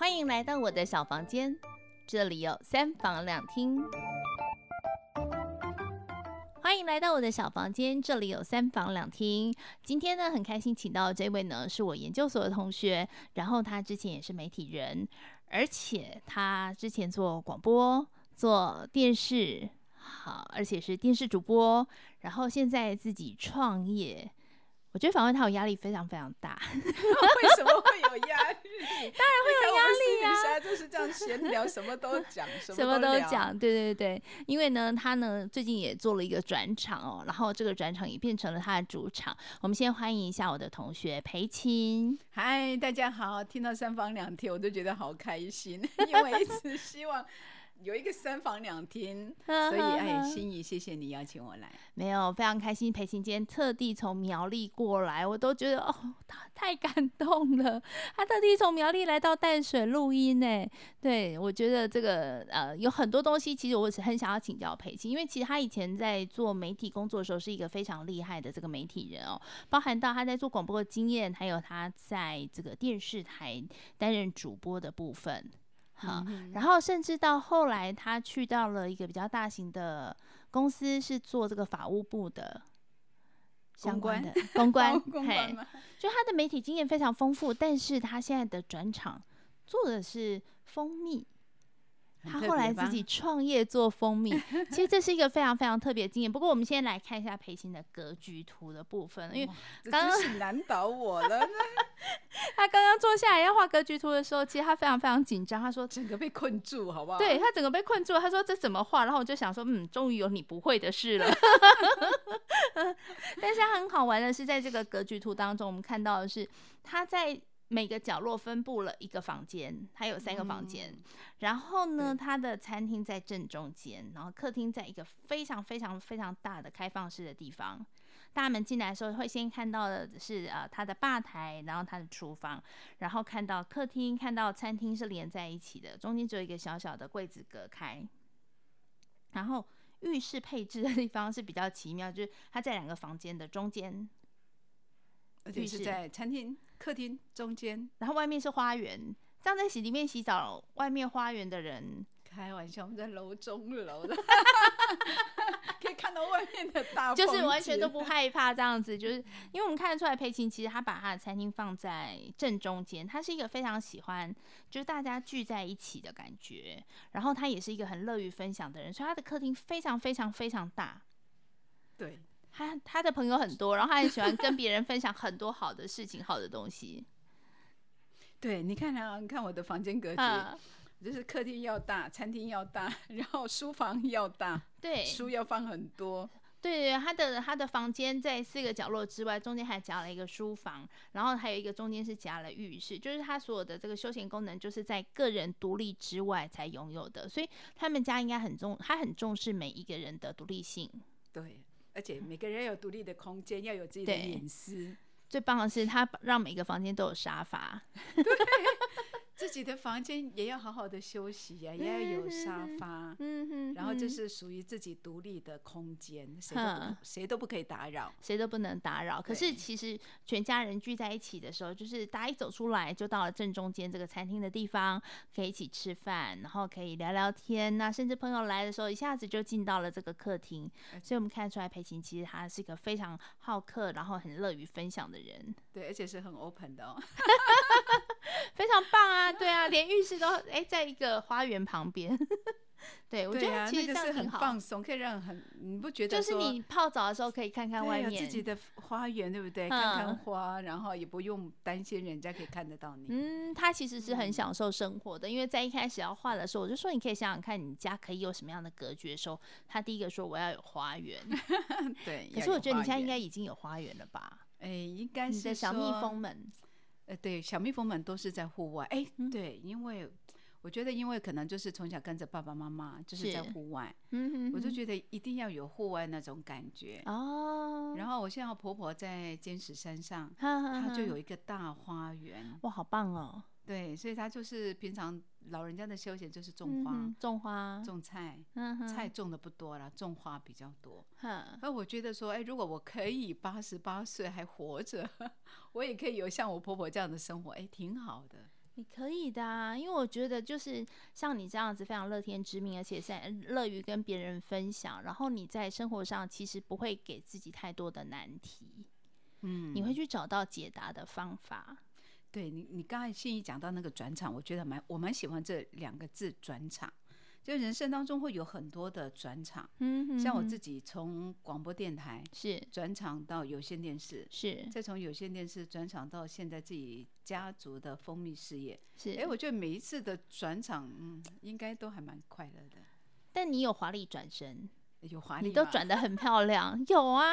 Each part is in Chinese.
欢迎来到我的小房间，这里有三房两厅。欢迎来到我的小房间，这里有三房两厅。今天呢，很开心请到这位呢，是我研究所的同学，然后他之前也是媒体人，而且他之前做广播、做电视，好，而且是电视主播，然后现在自己创业。我觉得访问他有压力非常非常大，为什么会有压力？当然会有压力啊！现在就是这样闲聊，什么都讲，什么都讲。对对对，因为呢，他呢最近也做了一个转场哦，然后这个转场也变成了他的主场。我们先欢迎一下我的同学裴琴。嗨，大家好！听到三房两厅，我都觉得好开心，因为一直希望。有一个三房两厅，所以哎，心怡，谢谢你邀请我来。没有，非常开心。裴琴今天特地从苗栗过来，我都觉得哦，他太感动了。他特地从苗栗来到淡水录音呢。对，我觉得这个呃，有很多东西，其实我是很想要请教裴琴，因为其实他以前在做媒体工作的时候，是一个非常厉害的这个媒体人哦，包含到他在做广播的经验，还有他在这个电视台担任主播的部分。好，然后甚至到后来，他去到了一个比较大型的公司，是做这个法务部的相关的公关，公关，就他的媒体经验非常丰富，但是他现在的转场做的是蜂蜜。他后来自己创业做蜂蜜，其实这是一个非常非常特别的经验。不过我们先来看一下裴琴的格局图的部分，因为刚刚是难倒我了。他刚刚坐下来要画格局图的时候，其实他非常非常紧张。他说整个被困住，好不好？对，他整个被困住。他说这怎么画？然后我就想说，嗯，终于有你不会的事了。但是他很好玩的是，在这个格局图当中，我们看到的是他在。每个角落分布了一个房间，它有三个房间。嗯、然后呢，它的餐厅在正中间，然后客厅在一个非常非常非常大的开放式的地方。大门进来的时候，会先看到的是呃它的吧台，然后它的厨房，然后看到客厅，看到餐厅是连在一起的，中间只有一个小小的柜子隔开。然后浴室配置的地方是比较奇妙，就是它在两个房间的中间。而且是在餐厅、客厅中间，然后外面是花园。这样在洗里面洗澡，外面花园的人开玩笑，我们在楼中楼的，可以看到外面的大，就是完全都不害怕这样子。就是因为我们看得出来，佩琴其实他把他的餐厅放在正中间，他是一个非常喜欢就是大家聚在一起的感觉。然后他也是一个很乐于分享的人，所以他的客厅非常非常非常大。对。他他的朋友很多，然后他很喜欢跟别人分享很多好的事情、好的东西。对，你看啊，你看我的房间格局，啊、就是客厅要大，餐厅要大，然后书房要大，对，书要放很多。对，他的他的房间在四个角落之外，中间还夹了一个书房，然后还有一个中间是夹了浴室，就是他所有的这个休闲功能，就是在个人独立之外才拥有的。所以他们家应该很重，他很重视每一个人的独立性。对。而且每个人有独立的空间，要有自己的隐私。最棒的是，他让每个房间都有沙发。对。自己的房间也要好好的休息呀、啊，也要有沙发，嗯哼，然后这是属于自己独立的空间，谁都不谁都不可以打扰，谁都不能打扰。可是其实全家人聚在一起的时候，就是大家一走出来就到了正中间这个餐厅的地方，可以一起吃饭，然后可以聊聊天。那甚至朋友来的时候，一下子就进到了这个客厅。所以我们看出来，裴琴其实他是一个非常好客，然后很乐于分享的人。对，而且是很 open 的哦，非常棒啊！对啊，连浴室都哎、欸，在一个花园旁边。对，我觉得其实这样很好，很放松，可以让很你不觉得就是你泡澡的时候可以看看外面自己的花园，对不对？看看花，然后也不用担心人家可以看得到你。嗯，他其实是很享受生活的，因为在一开始要画的时候，我就说你可以想想看你家可以有什么样的格局的时候，他第一个说我要有花园。对，可是我觉得你现在应该已经有花园了吧？哎，应该是小蜜蜂们。呃，对，小蜜蜂们都是在户外。哎，对，因为我觉得，因为可能就是从小跟着爸爸妈妈，就是在户外，我就觉得一定要有户外那种感觉哦。然后我现在婆婆在尖石山上，她就有一个大花园，哇，好棒哦。对，所以他就是平常老人家的休闲就是种花、种花、种菜，菜种的不多了，种花比较多。而我觉得说，哎，如果我可以八十八岁还活着，我也可以有像我婆婆这样的生活，哎，挺好的。你可以的啊，因为我觉得就是像你这样子非常乐天知命，而且在乐于跟别人分享，然后你在生活上其实不会给自己太多的难题，嗯，你会去找到解答的方法。对你，你刚才信怡讲到那个转场，我觉得蛮我蛮喜欢这两个字转场。就人生当中会有很多的转场，嗯像我自己从广播电台是转场到有线电视，是再从有线电视转场到现在自己家族的蜂蜜事业，是哎，我觉得每一次的转场，嗯，应该都还蛮快乐的。但你有华丽转身？有华丽，你都转的很漂亮，有啊，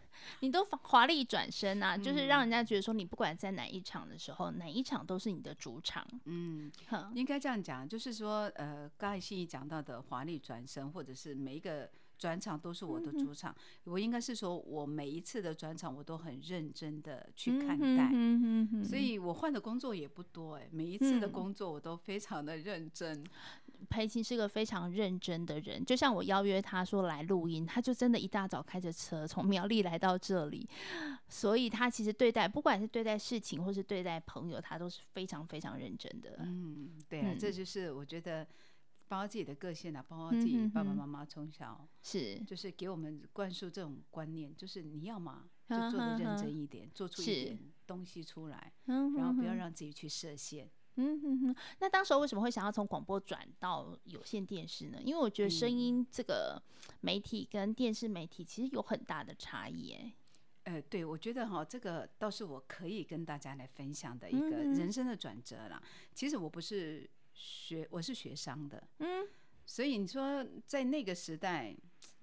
你都华丽转身啊，就是让人家觉得说你不管在哪一场的时候，哪一场都是你的主场。嗯，应该这样讲，就是说，呃，刚才欣怡讲到的华丽转身，或者是每一个。转场都是我的主场，嗯、我应该是说，我每一次的转场我都很认真的去看待，所以我换的工作也不多哎，每一次的工作我都非常的认真。裴青是个非常认真的人，就像我邀约他说来录音，他就真的一大早开着车从苗栗来到这里，所以他其实对待不管是对待事情或是对待朋友，他都是非常非常认真的。嗯，对啊，嗯、这就是我觉得。包括自己的个性啊，包括自己爸爸妈妈从小是就是给我们灌输这种观念，就是你要嘛就做的认真一点，做出一点东西出来，然后不要让自己去设限。嗯哼哼。那当时为什么会想要从广播转到有线电视呢？因为我觉得声音这个媒体跟电视媒体其实有很大的差异。哎，呃，对，我觉得哈，这个倒是我可以跟大家来分享的一个人生的转折啦。其实我不是。学我是学商的，嗯，所以你说在那个时代，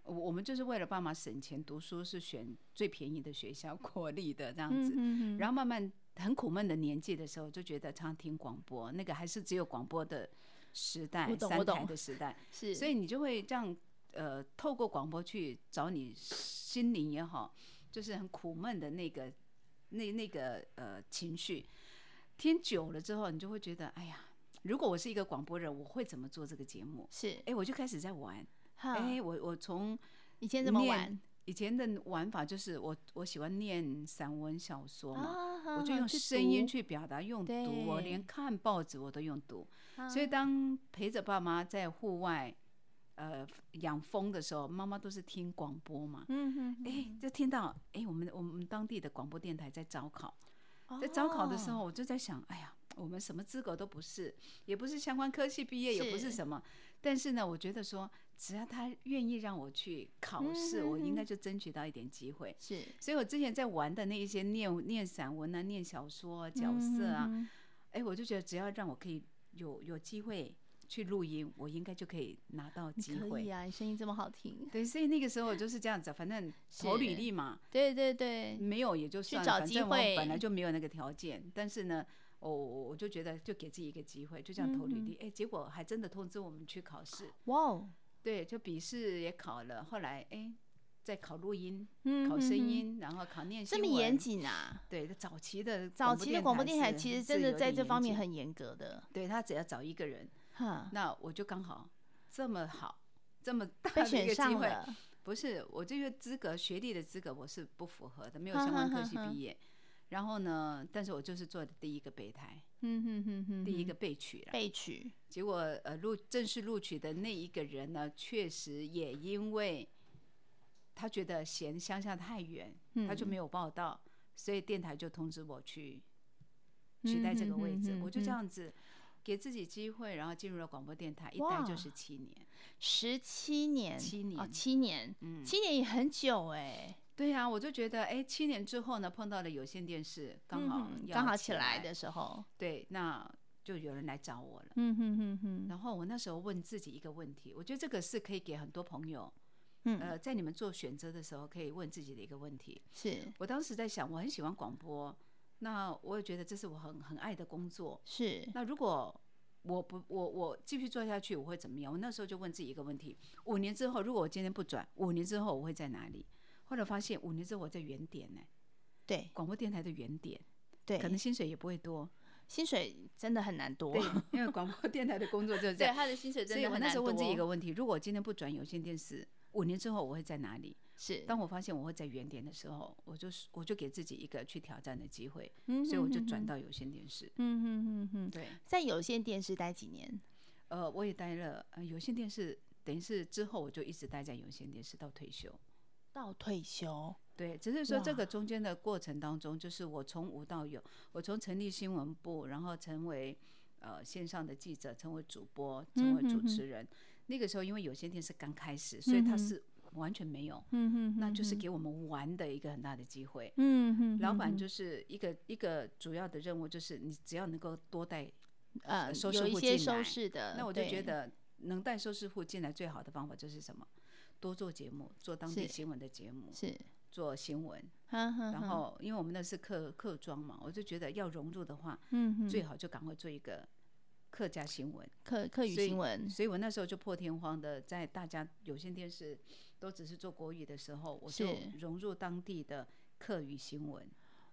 我我们就是为了爸妈省钱，读书是选最便宜的学校，国立的这样子，嗯。然后。慢慢很苦闷的年纪的时候，就觉得常听广播，那个还是只有广播的时代，三台的时代，是，所以你就会这样，呃，透过广播去找你心灵也好，就是很苦闷的那个那那个呃情绪，听久了之后，你就会觉得，哎呀。如果我是一个广播人，我会怎么做这个节目？是，哎、欸，我就开始在玩。哎、欸，我我从以前怎么玩？以前的玩法就是我我喜欢念散文小说嘛，啊、我就用声音去表达，用读，我连看报纸我都用读。啊、所以当陪着爸妈在户外呃养蜂的时候，妈妈都是听广播嘛。嗯哼，哎、欸，就听到哎、欸，我们我们当地的广播电台在招考，在招考的时候，我就在想，哎呀。我们什么资格都不是，也不是相关科系毕业，也不是什么。但是呢，我觉得说，只要他愿意让我去考试，我应该就争取到一点机会。是，所以我之前在玩的那一些念念散文啊、念小说啊、角色啊，哎，我就觉得只要让我可以有有机会去录音，我应该就可以拿到机会。可以啊，你声音这么好听。对，所以那个时候我就是这样子，反正投履历嘛。对对对，没有也就算了，反正我本来就没有那个条件，但是呢。我、oh, 我就觉得就给自己一个机会，就这样投履历，哎、嗯哼欸，结果还真的通知我们去考试。哇哦，对，就笔试也考了，后来哎，在、欸、考录音，考声音，然后考念新闻。这么严谨啊？对，早期的早期的广播电台其实真的在这方面很严格的。对，他只要找一个人，哈那我就刚好这么好，这么大的一个机会。不是，我这个资格学历的资格我是不符合的，没有相关科系毕业。然后呢？但是我就是做的第一个备胎，嗯哼哼哼，第一个备取了，备取。结果呃录正式录取的那一个人呢，确实也因为他觉得嫌乡下太远，嗯、他就没有报到，所以电台就通知我去取代这个位置。嗯、哼哼哼，我就这样子给自己机会，然后进入了广播电台，一待就是七年，十七年，七年哦，七年，嗯，七年也很久哎。对呀、啊，我就觉得，哎，七年之后呢，碰到了有线电视，刚好刚好起来的时候，对，那就有人来找我了。嗯哼哼哼。然后我那时候问自己一个问题，我觉得这个是可以给很多朋友，嗯、呃，在你们做选择的时候可以问自己的一个问题。是我当时在想，我很喜欢广播，那我也觉得这是我很很爱的工作。是。那如果我不我我继续做下去，我会怎么样？我那时候就问自己一个问题：五年之后，如果我今天不转，五年之后我会在哪里？后来发现五年之后我在原点呢，对，广播电台的原点，对，可能薪水也不会多，薪水真的很难多，对，因为广播电台的工作就是这样，对，他的薪水真的很难多。所以我那时候问自己一个问题：如果我今天不转有线电视，五年之后我会在哪里？是，当我发现我会在原点的时候，我就我就给自己一个去挑战的机会，嗯、所以我就转到有线电视。嗯哼哼哼，对，在有线电视待几年？呃，我也待了，呃，有线电视等于是之后我就一直待在有线电视到退休。到退休，对，只是说这个中间的过程当中，就是我从无到有，我从成立新闻部，然后成为呃线上的记者，成为主播，成为主持人。嗯、哼哼那个时候因为有线电视刚开始，所以他是完全没有，嗯哼哼哼那就是给我们玩的一个很大的机会。嗯哼哼哼老板就是一个一个主要的任务，就是你只要能够多带呃收视户进来，那我就觉得能带收视户进来最好的方法就是什么？多做节目，做当地新闻的节目，是做新闻。然后，因为我们那是客客庄嘛，我就觉得要融入的话，嗯，最好就赶快做一个客家新闻，客客语新闻。所以我那时候就破天荒的，在大家有线电视都只是做国语的时候，我就融入当地的客语新闻。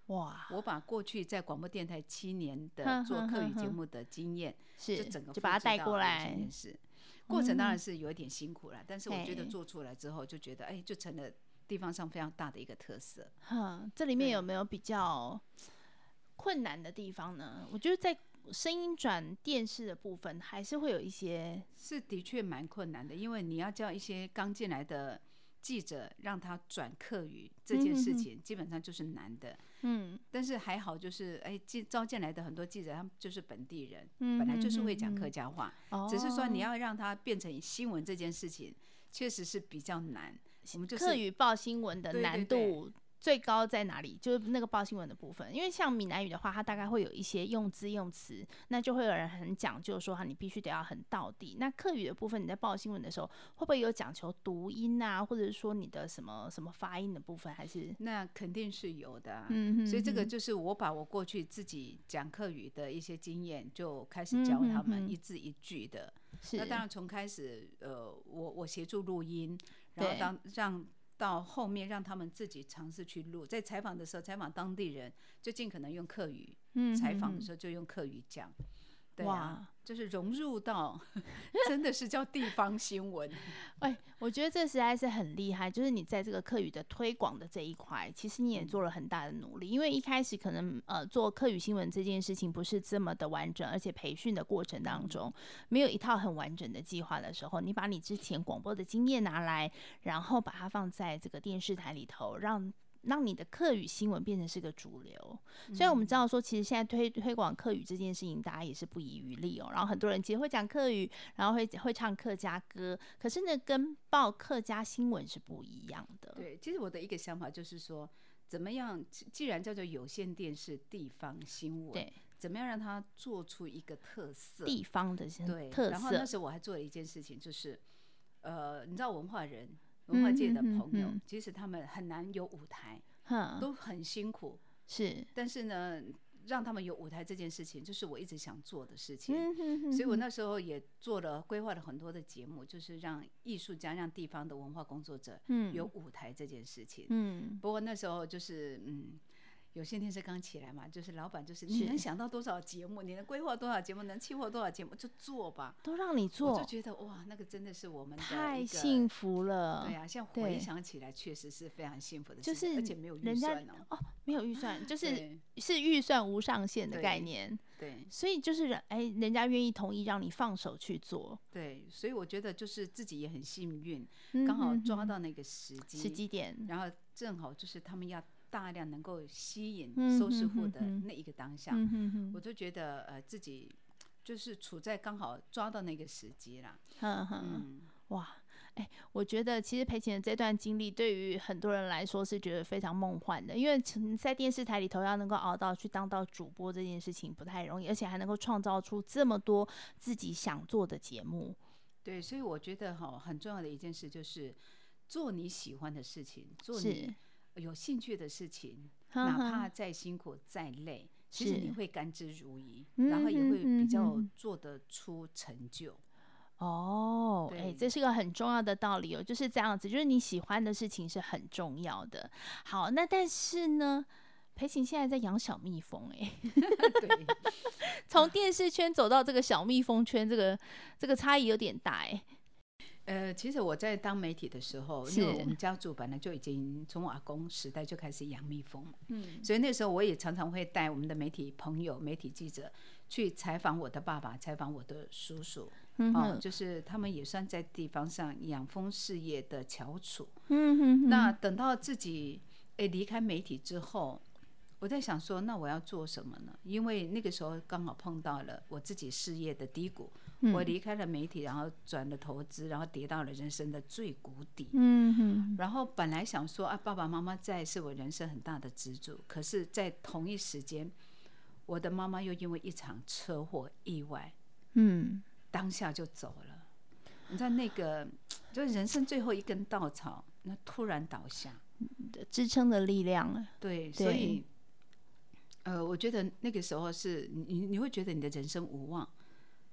哇！我把过去在广播电台七年的做客语节目的经验，是就整个就把它带过来。过程当然是有一点辛苦了，嗯、但是我觉得做出来之后就觉得，哎、欸，就成了地方上非常大的一个特色。哈，这里面有没有比较困难的地方呢？我觉得在声音转电视的部分，还是会有一些，是的确蛮困难的，因为你要叫一些刚进来的。记者让他转客语这件事情，基本上就是难的。嗯，但是还好，就是哎，进招进来的很多记者，他们就是本地人，本来就是会讲客家话，只是说你要让他变成新闻这件事情，确实是比较难。我们就是客语报新闻的难度。最高在哪里？就是那个报新闻的部分，因为像闽南语的话，它大概会有一些用字用词，那就会有人很讲究说哈，你必须得要很到底。那客语的部分，你在报新闻的时候，会不会有讲求读音啊，或者是说你的什么什么发音的部分？还是那肯定是有的啊。嗯哼嗯哼。所以这个就是我把我过去自己讲客语的一些经验，就开始教他们一字一句的。是。那当然从开始，呃，我我协助录音，然后当让。到后面让他们自己尝试去录，在采访的时候采访当地人，就尽可能用客语。嗯，采访的时候就用客语讲。对啊。就是融入到，真的是叫地方新闻。哎，我觉得这实在是很厉害。就是你在这个课语的推广的这一块，其实你也做了很大的努力。因为一开始可能呃做课语新闻这件事情不是这么的完整，而且培训的过程当中没有一套很完整的计划的时候，你把你之前广播的经验拿来，然后把它放在这个电视台里头，让。让你的客语新闻变成是个主流，所以我们知道说，其实现在推推广客语这件事情，大家也是不遗余力哦。然后很多人其实会讲客语，然后会会唱客家歌，可是呢，跟报客家新闻是不一样的。对，其实我的一个想法就是说，怎么样，既然叫做有线电视地方新闻，对，怎么样让它做出一个特色，地方的对特色。然后那时候我还做了一件事情，就是呃，你知道文化人。文化界的朋友，嗯、哼哼其实他们很难有舞台，都很辛苦。是，但是呢，让他们有舞台这件事情，就是我一直想做的事情。嗯、哼哼所以我那时候也做了规划了很多的节目，就是让艺术家、让地方的文化工作者有舞台这件事情。嗯，不过那时候就是嗯。有线电视刚起来嘛，就是老板就是你能想到多少节目，你能规划多少节目，能计划多少节目就做吧，都让你做，我就觉得哇，那个真的是我们太幸福了。对啊，现在回想起来，确实是非常幸福的事情，就是而且没有预算哦，哦，没有预算，就是是预算无上限的概念。对，对所以就是人哎，人家愿意同意让你放手去做。对，所以我觉得就是自己也很幸运，刚好抓到那个时机。时机点，然后正好就是他们要。大量能够吸引收视户的那一个当下，我就觉得呃自己就是处在刚好抓到那个时机啦。嗯哼，哇，哎、欸，我觉得其实裴晴的这段经历对于很多人来说是觉得非常梦幻的，因为在电视台里头要能够熬到去当到主播这件事情不太容易，而且还能够创造出这么多自己想做的节目。对，所以我觉得哈很重要的一件事就是做你喜欢的事情，做你。有兴趣的事情，哪怕再辛苦再累，其实你会甘之如饴，然后也会比较做得出成就。哦，哎这是个很重要的道理哦，就是这样子，就是你喜欢的事情是很重要的。好，那但是呢，裴晴现在在养小蜜蜂，哎，对，从电视圈走到这个小蜜蜂圈，这个这个差异有点大，哎。呃，其实我在当媒体的时候，因为我们家族本来就已经从我阿公时代就开始养蜜蜂，嗯，所以那时候我也常常会带我们的媒体朋友、媒体记者去采访我的爸爸，采访我的叔叔，嗯，哦，就是他们也算在地方上养蜂事业的翘楚，嗯哼哼。那等到自己诶离开媒体之后。我在想说，那我要做什么呢？因为那个时候刚好碰到了我自己事业的低谷，嗯、我离开了媒体，然后转了投资，然后跌到了人生的最谷底。嗯哼。然后本来想说啊，爸爸妈妈在是我人生很大的支柱，可是，在同一时间，我的妈妈又因为一场车祸意外，嗯，当下就走了。你知道那个，就是人生最后一根稻草，那突然倒下，支撑的力量了。对，所以。呃，我觉得那个时候是你，你会觉得你的人生无望，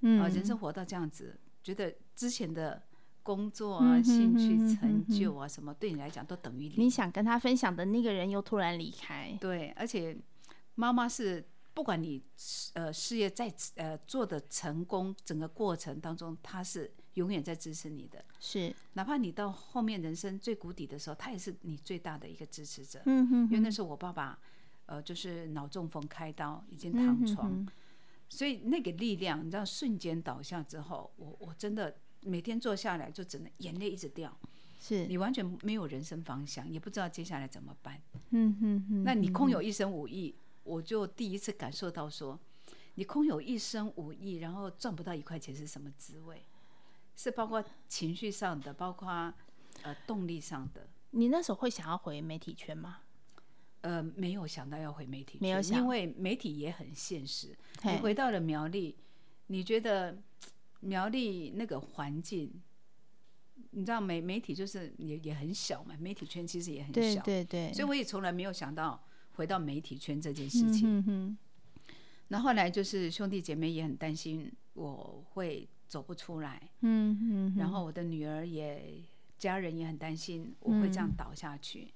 嗯，啊，人生活到这样子，觉得之前的工作啊、嗯、兴趣、成就啊什么，对你来讲都等于零。你想跟他分享的那个人又突然离开，对，而且妈妈是不管你呃事业在呃做的成功，整个过程当中，她是永远在支持你的，是，哪怕你到后面人生最谷底的时候，她也是你最大的一个支持者，嗯哼，因为那时候我爸爸。呃，就是脑中风开刀，已经躺床，嗯、哼。哼，所以那个力量，你知道，瞬间倒下之后，我我真的每天坐下来就只能眼泪一直掉，是你完全没有人生方向，也不知道接下来怎么办。嗯哼哼，那你空有一身武艺，我就第一次感受到说，你空有一身武艺，然后赚不到一块钱是什么滋味？是包括情绪上的，包括呃动力上的。你那时候会想要回媒体圈吗？呃，没有想到要回媒体，没有想，因为媒体也很现实。你回到了苗栗，你觉得苗栗那个环境，你知道媒媒体就是也也很小嘛，媒体圈其实也很小，对对对。所以我也从来没有想到回到媒体圈这件事情。嗯哼。那后来就是兄弟姐妹也很担心我会走不出来，嗯嗯。然后我的女儿也，家人也很担心我会这样倒下去。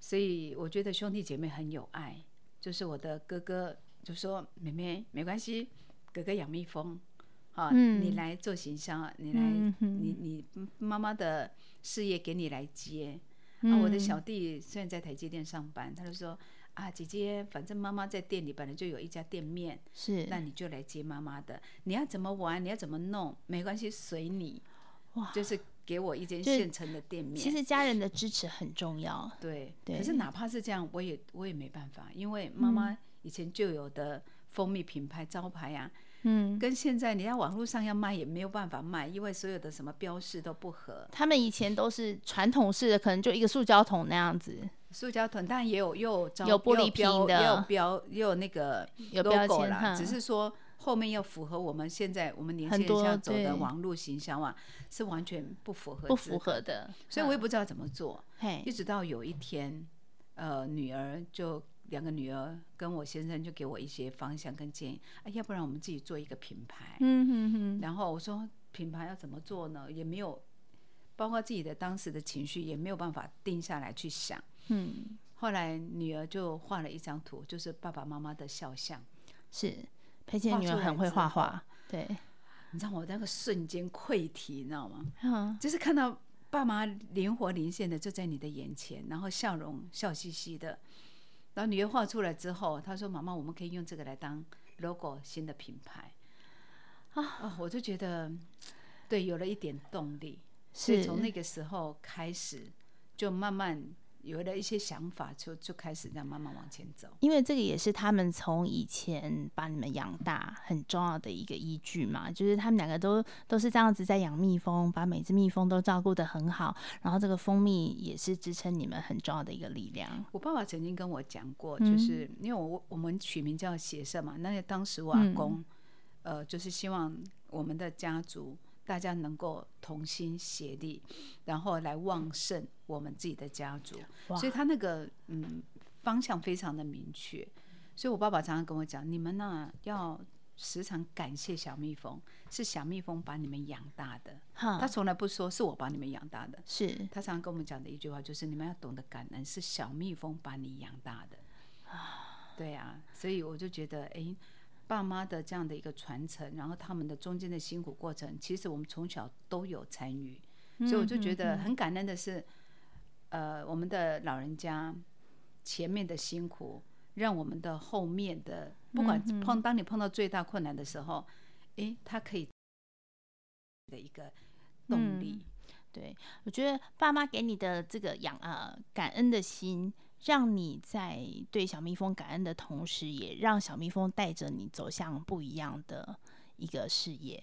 所以我觉得兄弟姐妹很有爱，就是我的哥哥就说：“妹妹没关系，哥哥养蜜蜂，好，嗯、你来做行销，你来，嗯、你你妈妈的事业给你来接。嗯”啊，我的小弟虽然在台积电上班，他就说：“啊，姐姐，反正妈妈在店里本来就有一家店面，是，那你就来接妈妈的。你要怎么玩，你要怎么弄，没关系，随你。”哇，就是。给我一间现成的店面，其实家人的支持很重要。对，对。可是哪怕是这样，我也我也没办法，因为妈妈以前就有的蜂蜜品牌招牌呀，嗯，跟现在你在网络上要卖也没有办法卖，因为所有的什么标示都不合。他们以前都是传统式的，可能就一个塑胶桶那样子，塑胶桶，但也有又有有玻璃瓶的，也有标，也有那个 logo 啦，只是说。后面要符合我们现在我们年轻人要走的网络形象啊，是完全不符合，不符合的，所以我也不知道怎么做。一直到有一天，呃，女儿就两个女儿跟我先生就给我一些方向跟建议，哎，要不然我们自己做一个品牌。嗯哼哼。然后我说品牌要怎么做呢？也没有，包括自己的当时的情绪也没有办法定下来去想。嗯。后来女儿就画了一张图，就是爸爸妈妈的肖像。是。佩倩女儿很会画画，对，你知道我那个瞬间溃堤，你知道吗？嗯，就是看到爸妈灵活灵现的就在你的眼前，然后笑容笑嘻嘻的，然后女儿画出来之后，她说：“妈妈，我们可以用这个来当 logo 新的品牌。”啊，哦，我就觉得对，有了一点动力，所以从那个时候开始就慢慢。有了一些想法，就就开始这样慢慢往前走。因为这个也是他们从以前把你们养大很重要的一个依据嘛，就是他们两个都都是这样子在养蜜蜂，把每只蜜蜂都照顾得很好，然后这个蜂蜜也是支撑你们很重要的一个力量。我爸爸曾经跟我讲过，就是、嗯、因为我我们取名叫协社嘛，那当时我阿公、嗯，呃，就是希望我们的家族。大家能够同心协力，然后来旺盛我们自己的家族，所以他那个嗯方向非常的明确。所以我爸爸常常跟我讲，你们呢要时常感谢小蜜蜂，是小蜜蜂把你们养大的。他从来不说是我把你们养大的，是他常常跟我们讲的一句话，就是你们要懂得感恩，是小蜜蜂把你养大的。对啊，所以我就觉得，哎。爸妈的这样的一个传承，然后他们的中间的辛苦过程，其实我们从小都有参与，所以我就觉得很感恩的是，呃，我们的老人家前面的辛苦，让我们的后面的不管碰当你碰到最大困难的时候，诶，他可以的一个动力。对，我觉得爸妈给你的这个养啊感恩的心，让你在对小蜜蜂感恩的同时，也让小蜜蜂带着你走向不一样的一个事业。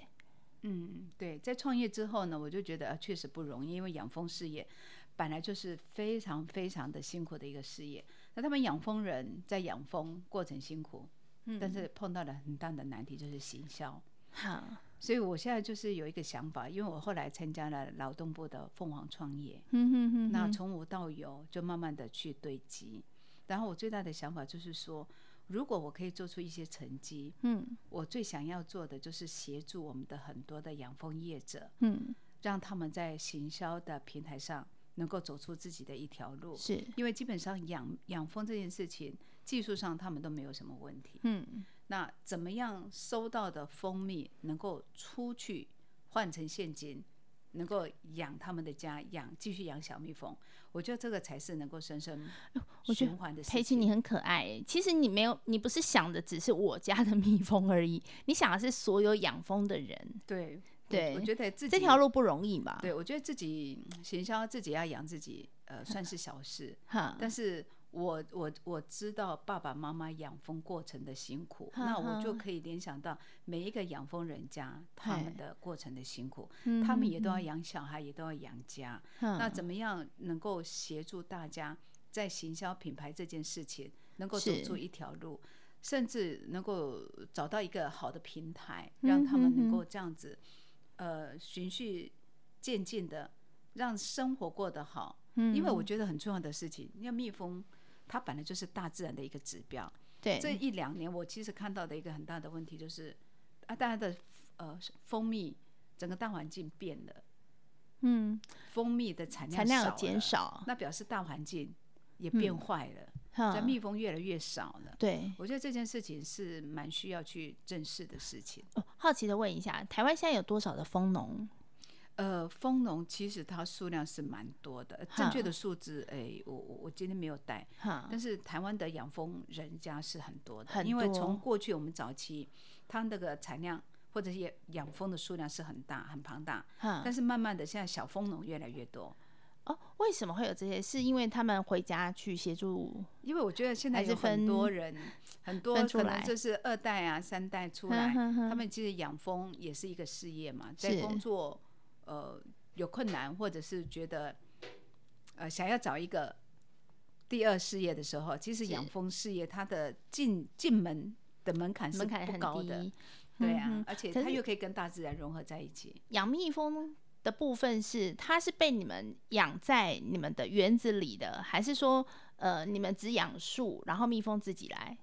嗯，对，在创业之后呢，我就觉得确实不容易，因为养蜂事业本来就是非常非常的辛苦的一个事业。那他们养蜂人在养蜂过程辛苦，嗯，但是碰到了很大的难题，就是行销。好。所以我现在就是有一个想法，因为我后来参加了劳动部的凤凰创业，嗯哼哼哼，那从无到有就慢慢的去堆积。然后我最大的想法就是说，如果我可以做出一些成绩，嗯，我最想要做的就是协助我们的很多的养蜂业者，嗯，让他们在行销的平台上能够走出自己的一条路。是，因为基本上养养蜂这件事情，技术上他们都没有什么问题，嗯。那怎么样收到的蜂蜜能够出去换成现金，能够养他们的家，养继续养小蜜蜂？我觉得这个才是能够生生循环的事情。佩奇，你很可爱。其实你没有，你不是想的只是我家的蜜蜂而已，你想的是所有养蜂的人。对对，我觉得自己这条路不容易嘛？对，我觉得自己行销自己要养自己，呃，算是小事。哈，但是。我我我知道爸爸妈妈养蜂过程的辛苦，那我就可以联想到每一个养蜂人家他们的过程的辛苦，他们也都要养小孩，也都要养家。那怎么样能够协助大家在行销品牌这件事情能够走出一条路，甚至能够找到一个好的平台，让他们能够这样子，呃，循序渐进的让生活过得好。因为我觉得很重要的事情，因为蜜蜂。它本来就是大自然的一个指标。对，这一两年我其实看到的一个很大的问题就是，啊，大家的呃蜂蜜整个大环境变了，嗯，蜂蜜的产量产量减少，那表示大环境也变坏了，这、嗯、蜜蜂越来越少了。对，我觉得这件事情是蛮需要去正视的事情。哦，好奇的问一下，台湾现在有多少的蜂农？呃，蜂农其实它数量是蛮多的，正确的数字，哎、欸，我我我今天没有带，但是台湾的养蜂人家是很多的，因为从过去我们早期，它那个产量或者是养蜂的数量是很大很庞大，但是慢慢的现在小蜂农越来越多。哦，为什么会有这些？是因为他们回家去协助？因为我觉得现在有很多人，很多可能就是二代啊、三代出来，他们其实养蜂也是一个事业嘛，在工作。呃，有困难或者是觉得，呃，想要找一个第二事业的时候，其实养蜂事业它的进进门的门槛是不高的，对啊，嗯、而且它又可以跟大自然融合在一起。养蜜蜂的部分是，它是被你们养在你们的园子里的，还是说，呃，你们只养树，然后蜜蜂自己来？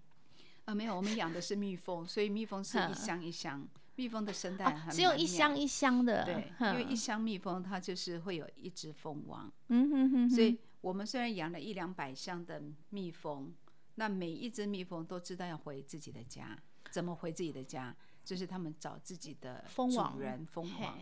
啊、呃，没有，我们养的是蜜蜂，所以蜜蜂是 一箱一箱。蜜蜂的生态很、哦、只有一箱一箱的，对，因为一箱蜜蜂它就是会有一只蜂王，嗯哼哼哼，所以我们虽然养了一两百箱的蜜蜂，那每一只蜜蜂都知道要回自己的家，怎么回自己的家？就是他们找自己的主人蜂王，蜂王，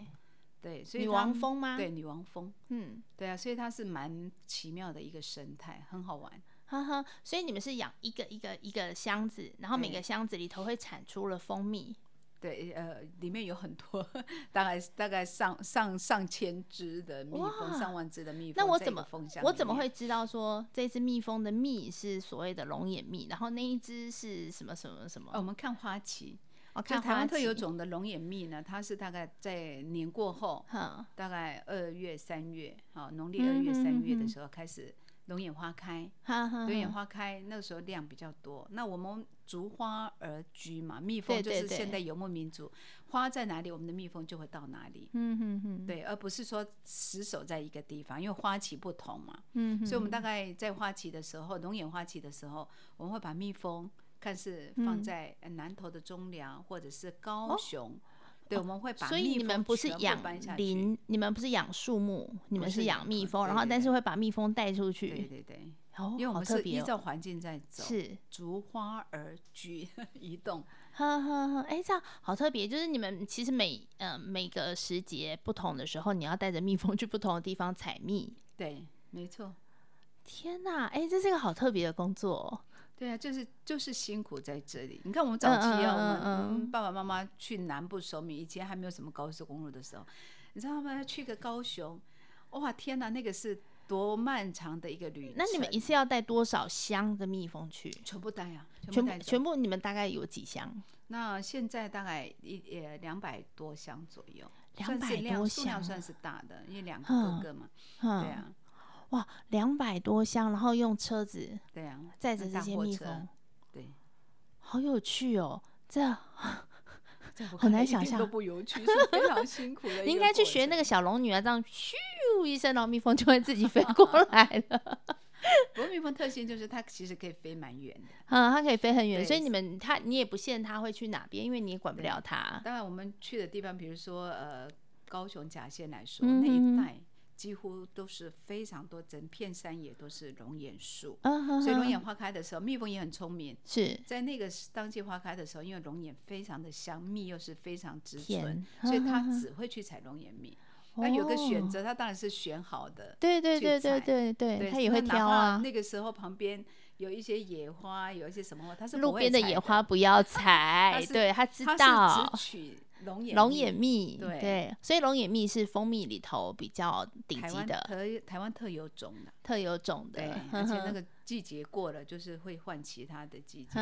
对，所以女王蜂吗？对，女王蜂，嗯，对啊，所以它是蛮奇妙的一个生态，很好玩，呵呵。所以你们是养一个一个一个箱子，然后每个箱子里头会产出了蜂蜜。对，呃，里面有很多，大概大概上上上千只的蜜蜂，上万只的蜜蜂。那我怎么我怎么会知道说这只蜜蜂的蜜是所谓的龙眼蜜，然后那一只是什么什么什么？哦，我们看花期。哦，看台湾特有种的龙眼蜜呢，它是大概在年过后，嗯、大概二月三月，好，农历二月三月的时候开始。龙眼花开，龙眼花开，那个时候量比较多。那我们逐花而居嘛，蜜蜂就是现代游牧民族，花在哪里，我们的蜜蜂就会到哪里。嗯嗯嗯，对，而不是说死守在一个地方，因为花期不同嘛。嗯哼，所以我们大概在花期的时候，龙眼花期的时候，我们会把蜜蜂看是放在南投的中良或者是高雄。对，我们会把所以你们不是养林，你们不是养树木，你们是养蜜蜂，然后但是会把蜜蜂带出去。对对对，哦，因为我们是依照环境在走，是逐花而居 移动。呵呵呵，哎，这样好特别，就是你们其实每呃每个时节不同的时候，你要带着蜜蜂去不同的地方采蜜。对，没错。天哪，哎，这是一个好特别的工作。对啊，就是就是辛苦在这里。你看我们早期啊，嗯嗯嗯、我们爸爸妈妈去南部收蜜，以前还没有什么高速公路的时候，你知道吗？去个高雄，哇，天哪，那个是多漫长的一个旅程。那你们一次要带多少箱的蜜蜂去？全部带啊，全部全部，你们大概有几箱？那现在大概一呃两百多箱左右，两百多箱，数量算是大的，因为两个哥哥嘛，嗯、对啊。哇，两百多箱，然后用车子，对啊，载着这些蜜蜂，对，好有趣哦，这 很难想象，都不有趣，是非常辛苦的。你应该去学那个小龙女啊，这样咻一声，然后蜜蜂就会自己飞过来了。不过蜜蜂特性就是它其实可以飞蛮远的，嗯，它可以飞很远，所以你们它你也不限它会去哪边，因为你也管不了它。当然，我们去的地方，比如说呃高雄甲县来说，那一带。几乎都是非常多，整片山野都是龙眼树，uh. 所以龙眼花开的时候，蜜蜂也很聪明。是在那个当季花开的时候，因为龙眼非常的香，蜜又是非常直纯，uh huh. 所以它只会去采龙眼蜜。那、uh. 有个选择，他当然是选好的。对对对对对对，它也会挑啊。那个时候旁边有一些野花，有一些什么花，它是路边的野花不要采。对，他知道。它是只取龙眼蜜，对，对，所以龙眼蜜是蜂蜜里头比较顶级的，台台湾特有种的，特有种的，对，而且那 个季节过了，就是会换其他的季节。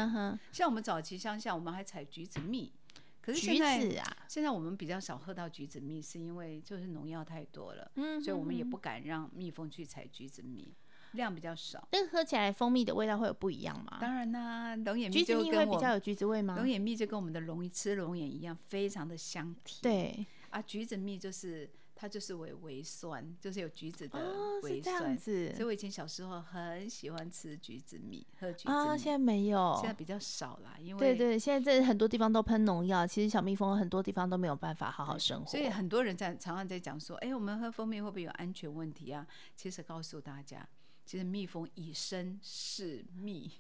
像我们早期乡下，我们还采橘子蜜，可是现在橘子啊，现在我们比较少喝到橘子蜜，是因为就是农药太多了，嗯哼哼，所以我们也不敢让蜜蜂去采橘子蜜。量比较少，但喝起来蜂蜜的味道会有不一样吗？当然啦，龙眼蜜就跟橘子蜜会比较有橘子味吗？龙眼蜜就跟我们的龙吃龙眼一样，非常的香甜。对啊，橘子蜜就是它就是微微酸，就是有橘子的微酸。哦，这样子。所以我以前小时候很喜欢吃橘子蜜，喝橘子蜜。啊，现在没有，现在比较少啦，因为对对，现在在很多地方都喷农药，其实小蜜蜂很多地方都没有办法好好生活。所以很多人在常常在讲说，哎、欸，我们喝蜂蜜会不会有安全问题啊？其实告诉大家。其实蜜蜂以身试蜜，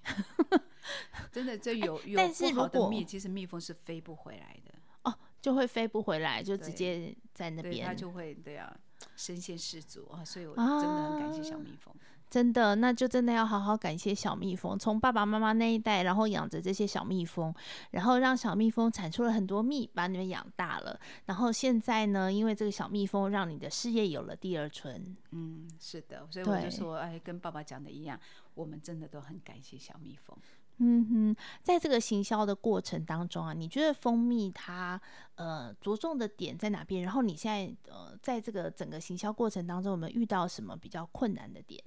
真的这有有不好的蜜，其实蜜蜂是飞不回来的哦，就会飞不回来，就直接在那边，它就会对啊，身先士卒啊，所以我真的很感谢小蜜蜂。啊真的，那就真的要好好感谢小蜜蜂，从爸爸妈妈那一代，然后养着这些小蜜蜂，然后让小蜜蜂产出了很多蜜，把你们养大了。然后现在呢，因为这个小蜜蜂，让你的事业有了第二春。嗯，是的，所以我就说，哎，跟爸爸讲的一样，我们真的都很感谢小蜜蜂。嗯哼，在这个行销的过程当中啊，你觉得蜂蜜它呃着重的点在哪边？然后你现在呃在这个整个行销过程当中，有没有遇到什么比较困难的点？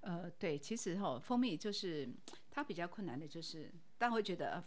呃，对，其实哈，蜂蜜就是它比较困难的，就是大家会觉得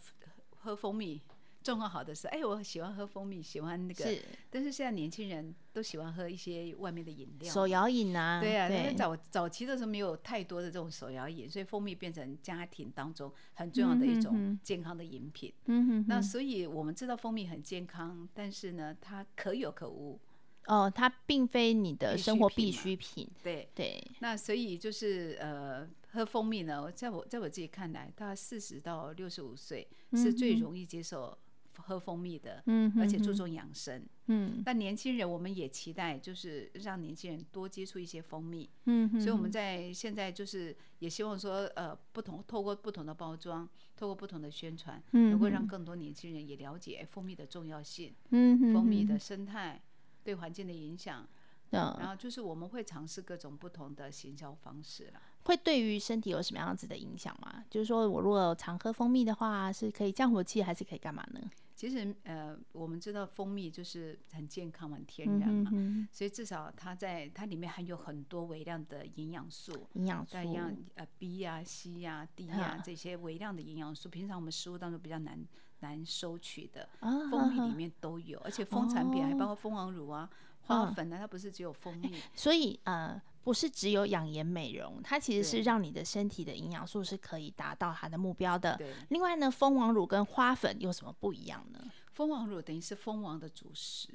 喝蜂蜜状况好的是，哎，我喜欢喝蜂蜜，喜欢那个，是，但是现在年轻人都喜欢喝一些外面的饮料，手摇饮啊，对啊，因为早早期的时候没有太多的这种手摇饮，所以蜂蜜变成家庭当中很重要的一种健康的饮品。嗯哼，那所以我们知道蜂蜜很健康，但是呢，它可有可无。哦，它并非你的生活必需品。对对，对那所以就是呃，喝蜂蜜呢，在我在我自己看来，大概四十到六十五岁是最容易接受喝蜂蜜的，嗯，而且注重养生，嗯。那年轻人我们也期待，就是让年轻人多接触一些蜂蜜，嗯。所以我们在现在就是也希望说，呃，不同透过不同的包装，透过不同的宣传，能够让更多年轻人也了解蜂蜜的重要性，嗯，蜂蜜的生态。对环境的影响，嗯，然后就是我们会尝试各种不同的行销方式了。会对于身体有什么样子的影响吗？就是说我如果常喝蜂蜜的话，是可以降火气，还是可以干嘛呢？其实，呃，我们知道蜂蜜就是很健康、很天然嘛，嗯、所以至少它在它里面含有很多微量的营养素，营养素，像呃 B 呀、啊、C 呀、啊、D 呀、啊、这些微量的营养素，平常我们食物当中比较难。难收取的蜂蜜里面都有，而且蜂产品还包括蜂王乳啊、花粉啊，它不是只有蜂蜜。所以呃，不是只有养颜美容，它其实是让你的身体的营养素是可以达到它的目标的。对。另外呢，蜂王乳跟花粉有什么不一样呢？蜂王乳等于是蜂王的主食，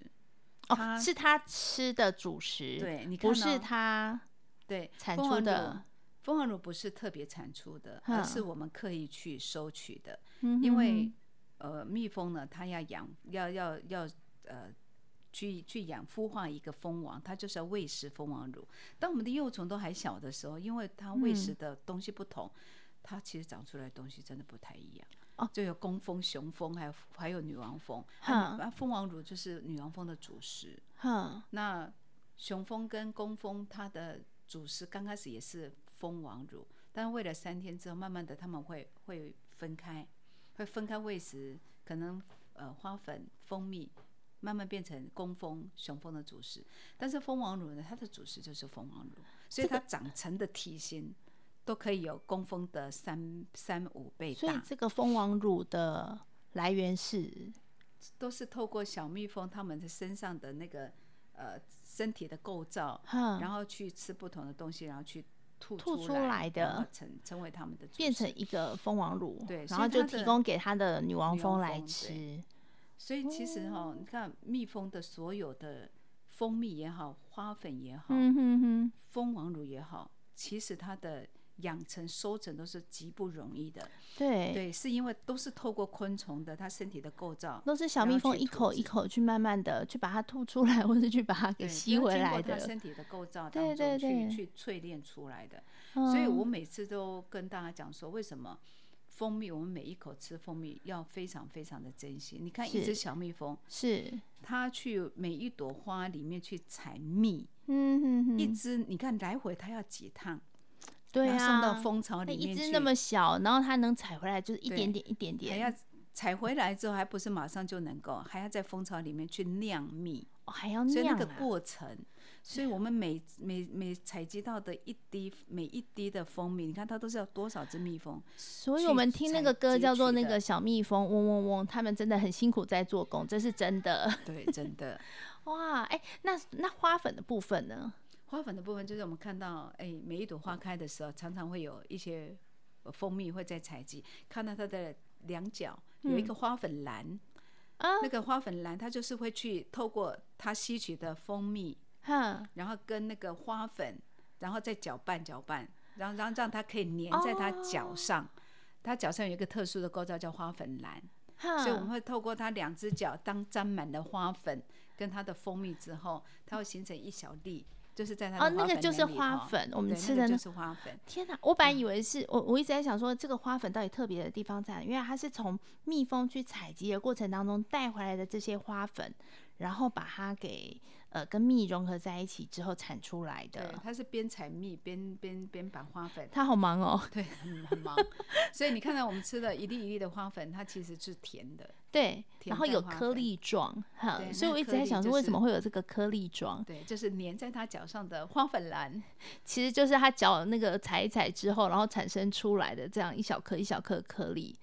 哦，是它吃的主食。对，你不是它对产出的。蜂王乳不是特别产出的，而是我们刻意去收取的，因为。呃，蜜蜂呢，它要养，要要要呃，去去养孵化一个蜂王，它就是要喂食蜂王乳。当我们的幼虫都还小的时候，因为它喂食的东西不同，嗯、它其实长出来的东西真的不太一样。哦，就有工蜂、雄蜂，还有还有女王蜂。哈，那蜂王乳就是女王蜂的主食。哈，那雄蜂跟工蜂，它的主食刚开始也是蜂王乳，但是喂了三天之后，慢慢的它们会会分开。会分开喂食，可能呃花粉、蜂蜜慢慢变成工蜂、雄蜂的主食。但是蜂王乳呢，它的主食就是蜂王乳，所以它长成的体型都可以有工蜂的三三五倍大。所以这个蜂王乳的来源是，都是透过小蜜蜂它们的身上的那个呃身体的构造，然后去吃不同的东西，然后去。吐出来，吐出来的成成为他们的变成一个蜂王乳，对，然后就提供给他的女王蜂来吃。所以其实哈、哦，你看蜜蜂的所有的蜂蜜也好，花粉也好，嗯哼哼，蜂王乳也好，其实它的。养成收成都是极不容易的，对。对，是因为都是透过昆虫的它身体的构造，都是小蜜蜂一口一口去慢慢的去把它吐出来，或是去把它给吸回来的，它身体的构造当中去去淬炼出来的。所以我每次都跟大家讲说，为什么蜂蜜我们每一口吃蜂蜜要非常非常的珍惜。你看一只小蜜蜂，是。它去每一朵花里面去采蜜，嗯哼哼，一只你看来回它要几趟。对啊，送到蜂巢里面去。一只那么小，然后它能采回来就是一点点一点点。还要采回来之后，还不是马上就能够，还要在蜂巢里面去酿蜜，哦，还要酿啊。所以那个过程，所以我们每每每采集到的一滴每一滴的蜂蜜，你看它都是要多少只蜜蜂。所以我们听那个歌叫做那个小蜜蜂嗡嗡嗡，他们真的很辛苦在做工，这是真的。对，真的。哇，哎，那那花粉的部分呢？花粉的部分就是我们看到，哎、欸，每一朵花开的时候，常常会有一些蜂蜜会在采集。看到它的两角有一个花粉篮，嗯、那个花粉篮它就是会去透过它吸取的蜂蜜，嗯、然后跟那个花粉，然后再搅拌搅拌，然后然后让它可以粘在它脚上。哦、它脚上有一个特殊的构造叫花粉篮，嗯、所以我们会透过它两只脚，当沾满了花粉跟它的蜂蜜之后，它会形成一小粒。就是在它的哦，那个就是花粉，我们吃的那就是花粉。天哪，我本来以为是我，我一直在想说，这个花粉到底特别的地方在哪？因为它是从蜜蜂去采集的过程当中带回来的这些花粉，然后把它给。呃，跟蜜融合在一起之后产出来的，对，它是边采蜜边边边把花粉，它好忙哦，对，很很忙，所以你看到我们吃的一粒一粒的花粉，它其实是甜的，对，然后有颗粒状，哈，所以我一直在想说，为什么会有这个颗粒状？对，就是粘在它脚上的花粉兰，其实就是它脚那个踩一踩之后，然后产生出来的这样一小颗一小颗颗粒，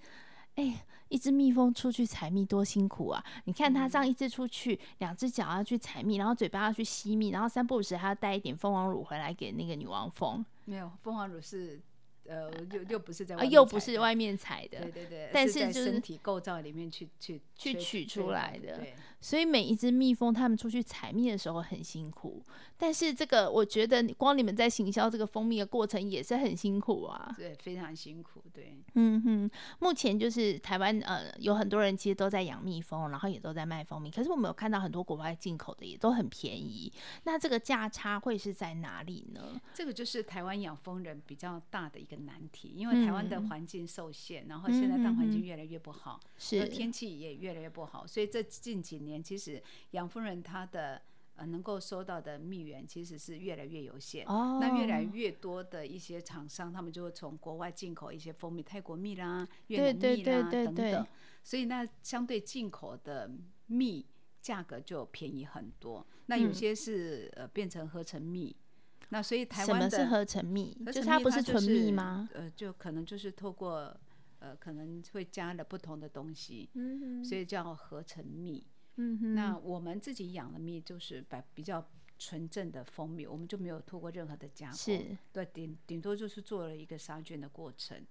哎。一只蜜蜂出去采蜜多辛苦啊！你看它这样一只出去，两只脚要去采蜜，然后嘴巴要去吸蜜，然后三不五时还要带一点蜂王乳回来给那个女王蜂。没有，蜂王乳是。呃，又又不是在外面，又不是外面采的，对对对，但是就是身体构造里面去去去取出来的，对。所以每一只蜜蜂，它们出去采蜜的时候很辛苦，但是这个我觉得，光你们在行销这个蜂蜜的过程也是很辛苦啊，对，非常辛苦，对。嗯哼，目前就是台湾呃有很多人其实都在养蜜蜂，然后也都在卖蜂蜜，可是我们有看到很多国外进口的也都很便宜，那这个价差会是在哪里呢？这个就是台湾养蜂人比较大的一个难题，因为台湾的环境受限，嗯、然后现在大环境越来越不好，是、嗯、天气也越来越不好，所以这近几年其实养蜂人他的呃能够收到的蜜源其实是越来越有限。哦，那越来越多的一些厂商，他们就会从国外进口一些蜂蜜，泰国蜜啦、越南蜜啦对对对对对等等，所以那相对进口的蜜价格就便宜很多。那有些是呃变成合成蜜。那所以台湾的什么是合成蜜？就是它不是纯蜜吗？呃，就可能就是透过呃，可能会加了不同的东西，嗯哼，所以叫合成蜜。嗯哼，那我们自己养的蜜就是百比较纯正的蜂蜜，我们就没有透过任何的加工，是对，顶顶多就是做了一个杀菌的过程。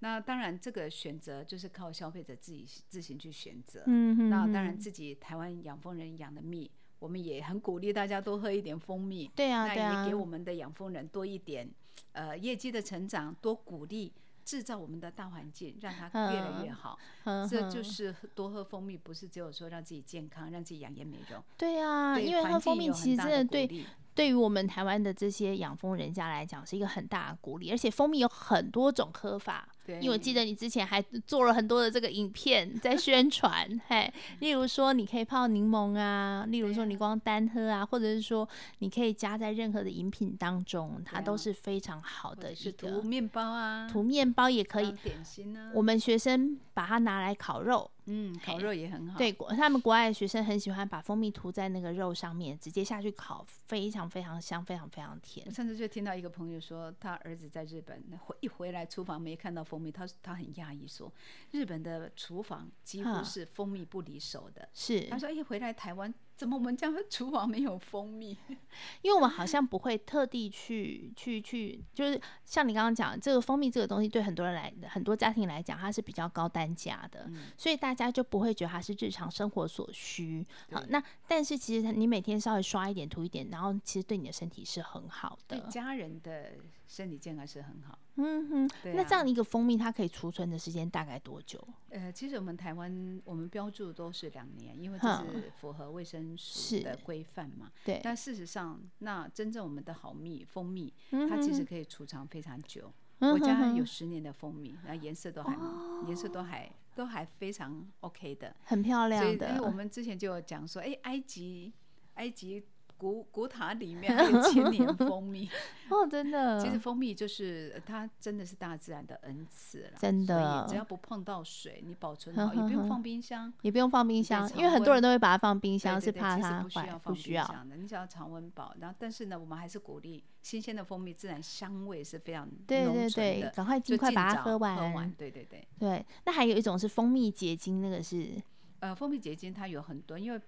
那当然，这个选择就是靠消费者自己自行去选择。嗯哼，那当然自己台湾养蜂人养的蜜。我们也很鼓励大家多喝一点蜂蜜，对啊，那也给我们的养蜂人多一点，呃，业绩的成长，多鼓励制造我们的大环境，让它越来越好。嗯、这就是多喝蜂蜜，不是只有说让自己健康，让自己养颜美容。对啊，因为喝蜂蜜其实真的对。对于我们台湾的这些养蜂人家来讲，是一个很大的鼓励。而且蜂蜜有很多种喝法，对，因为我记得你之前还做了很多的这个影片在 宣传，嘿，例如说你可以泡柠檬啊，例如说你光单喝啊，或者是说你可以加在任何的饮品当中，它都是非常好的一个。涂面包啊，涂面包也可以。点心啊，我们学生把它拿来烤肉。嗯，烤肉也很好。对，他们国外的学生很喜欢把蜂蜜涂在那个肉上面，直接下去烤，非常非常香，非常非常甜。我上次就听到一个朋友说，他儿子在日本回一回来，厨房没看到蜂蜜，他他很讶异，说日本的厨房几乎是蜂蜜不离手的。是，他说，一回来台湾。怎么我们家厨房没有蜂蜜？因为我们好像不会特地去去去，就是像你刚刚讲，这个蜂蜜这个东西对很多人来，很多家庭来讲，它是比较高单价的，嗯，所以大家就不会觉得它是日常生活所需。好，那但是其实你每天稍微刷一点、涂一点，然后其实对你的身体是很好的，对家人的身体健康是很好。嗯哼，对啊，那这样一个蜂蜜它可以储存的时间大概多久？呃，其实我们台湾我们标注都是两年，因为这是符合卫生署的规范嘛。对。但事实上，那真正我们的好蜜蜂蜜，它其实可以储藏非常久。嗯、我家有十年的蜂蜜，那颜色都还颜、哦、色都还都还非常 OK 的，很漂亮的。所以，我们之前就有讲说，哎，埃及，埃及。古古塔里面还有千年蜂蜜 哦，真的。其实蜂蜜就是它，真的是大自然的恩赐了。真的，只要不碰到水，你保存好，也不用放冰箱，也不用放冰箱，因为很多人都会把它放冰箱，是怕它不需要放冰箱的。你只要常温保，然后但是呢，我们还是鼓励新鲜的蜂蜜，自然香味是非常浓醇的。对对对，赶快尽快把它喝完。喝完，对对对。对，那还有一种是蜂蜜结晶，那个是呃，蜂蜜结晶它有很多，因为。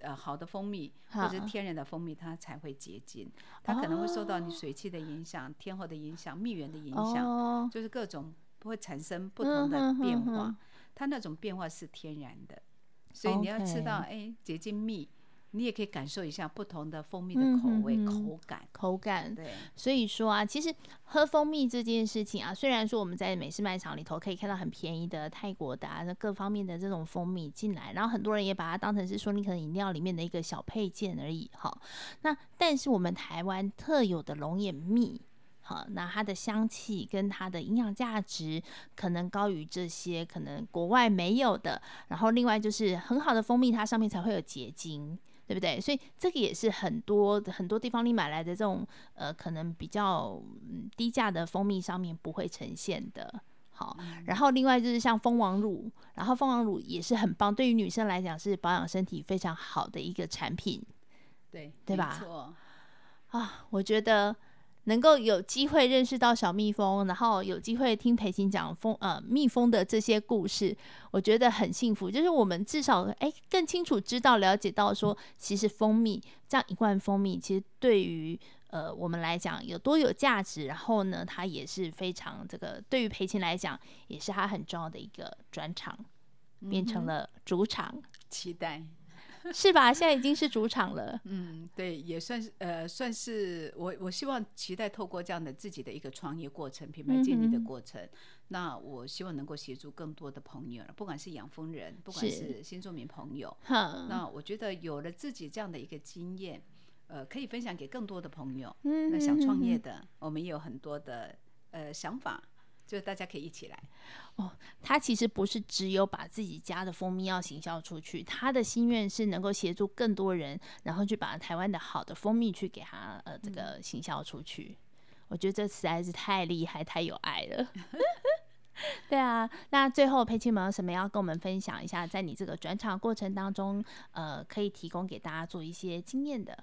呃，好的蜂蜜或者天然的蜂蜜，它才会结晶。它可能会受到你水汽的影响、天候的影响、蜜源的影响，就是各种会产生不同的变化。它那种变化是天然的，所以你要吃到哎结晶蜜。你也可以感受一下不同的蜂蜜的口味、嗯、口感、口感。对，所以说啊，其实喝蜂蜜这件事情啊，虽然说我们在美式卖场里头可以看到很便宜的泰国的啊，各方面的这种蜂蜜进来，然后很多人也把它当成是说你可能饮料里面的一个小配件而已哈。那但是我们台湾特有的龙眼蜜，好，那它的香气跟它的营养价值可能高于这些可能国外没有的。然后另外就是很好的蜂蜜，它上面才会有结晶。对不对？所以这个也是很多很多地方你买来的这种呃，可能比较低价的蜂蜜上面不会呈现的。好，然后另外就是像蜂王乳，然后蜂王乳也是很棒，对于女生来讲是保养身体非常好的一个产品。对，对吧？错。啊，我觉得。能够有机会认识到小蜜蜂，然后有机会听裴琴讲蜂呃蜜蜂的这些故事，我觉得很幸福。就是我们至少哎更清楚知道了解到说，其实蜂蜜这样一罐蜂蜜，其实对于呃我们来讲有多有价值。然后呢，它也是非常这个对于裴琴来讲，也是他很重要的一个专场，变成了主场，期待。是吧？现在已经是主场了。嗯，对，也算是呃，算是我我希望期待透过这样的自己的一个创业过程、品牌建立的过程，嗯、那我希望能够协助更多的朋友，不管是养蜂人，不管是新住民朋友，那我觉得有了自己这样的一个经验，呃，可以分享给更多的朋友。嗯，那想创业的，我们也有很多的呃想法。就是大家可以一起来哦。他其实不是只有把自己家的蜂蜜要行销出去，他的心愿是能够协助更多人，然后去把台湾的好的蜂蜜去给他呃这个行销出去。嗯、我觉得这实在是太厉害，太有爱了。对啊，那最后佩奇有没有什么要跟我们分享一下，在你这个转场过程当中，呃，可以提供给大家做一些经验的？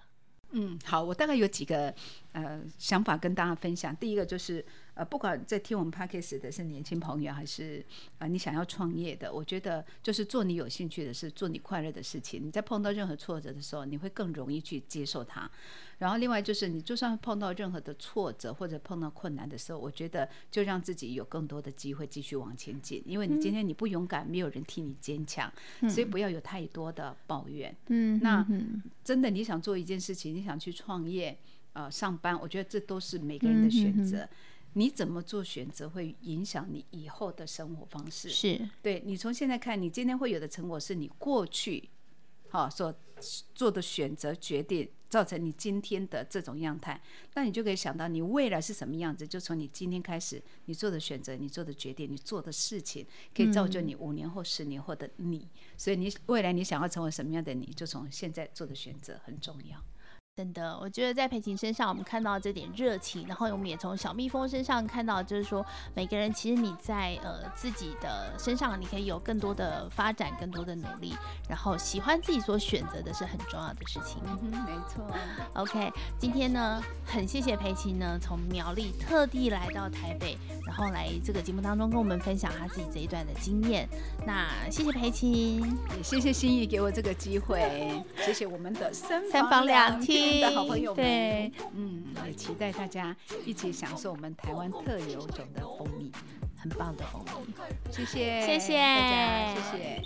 嗯，好，我大概有几个呃想法跟大家分享。第一个就是。呃，不管在听我们 Podcast 的是年轻朋友，还是啊、呃、你想要创业的，我觉得就是做你有兴趣的事，做你快乐的事情。你在碰到任何挫折的时候，你会更容易去接受它。然后另外就是，你就算碰到任何的挫折或者碰到困难的时候，我觉得就让自己有更多的机会继续往前进。因为你今天你不勇敢，没有人替你坚强，所以不要有太多的抱怨。嗯，那真的你想做一件事情，你想去创业，呃，上班，我觉得这都是每个人的选择。你怎么做选择会影响你以后的生活方式。是，对，你从现在看，你今天会有的成果是你过去好所做的选择决定。造成你今天的这种样态，那你就可以想到你未来是什么样子。就从你今天开始，你做的选择、你做的决定、你做的事情，可以造就你五年后、十年后的你。所以，你未来你想要成为什么样的你，就从现在做的选择很重要。真的，我觉得在培琴身上，我们看到这点热情，然后我们也从小蜜蜂身上看到，就是说每个人其实你在呃自己的身上，你可以有更多的发展，更多的努力，然后喜欢自己所选择的是很重要的事情。嗯哼，没错。OK，今天呢，很谢谢培琴呢，从苗栗特地来到台北，然后来这个节目当中跟我们分享他自己这一段的经验。那谢谢培琴，也谢谢心怡给我这个机会，谢谢我们的三三房两厅。的好朋友们，对，嗯，也期待大家一起享受我们台湾特有种的蜂蜜，很棒的蜂蜜。谢谢，谢谢大家，谢谢。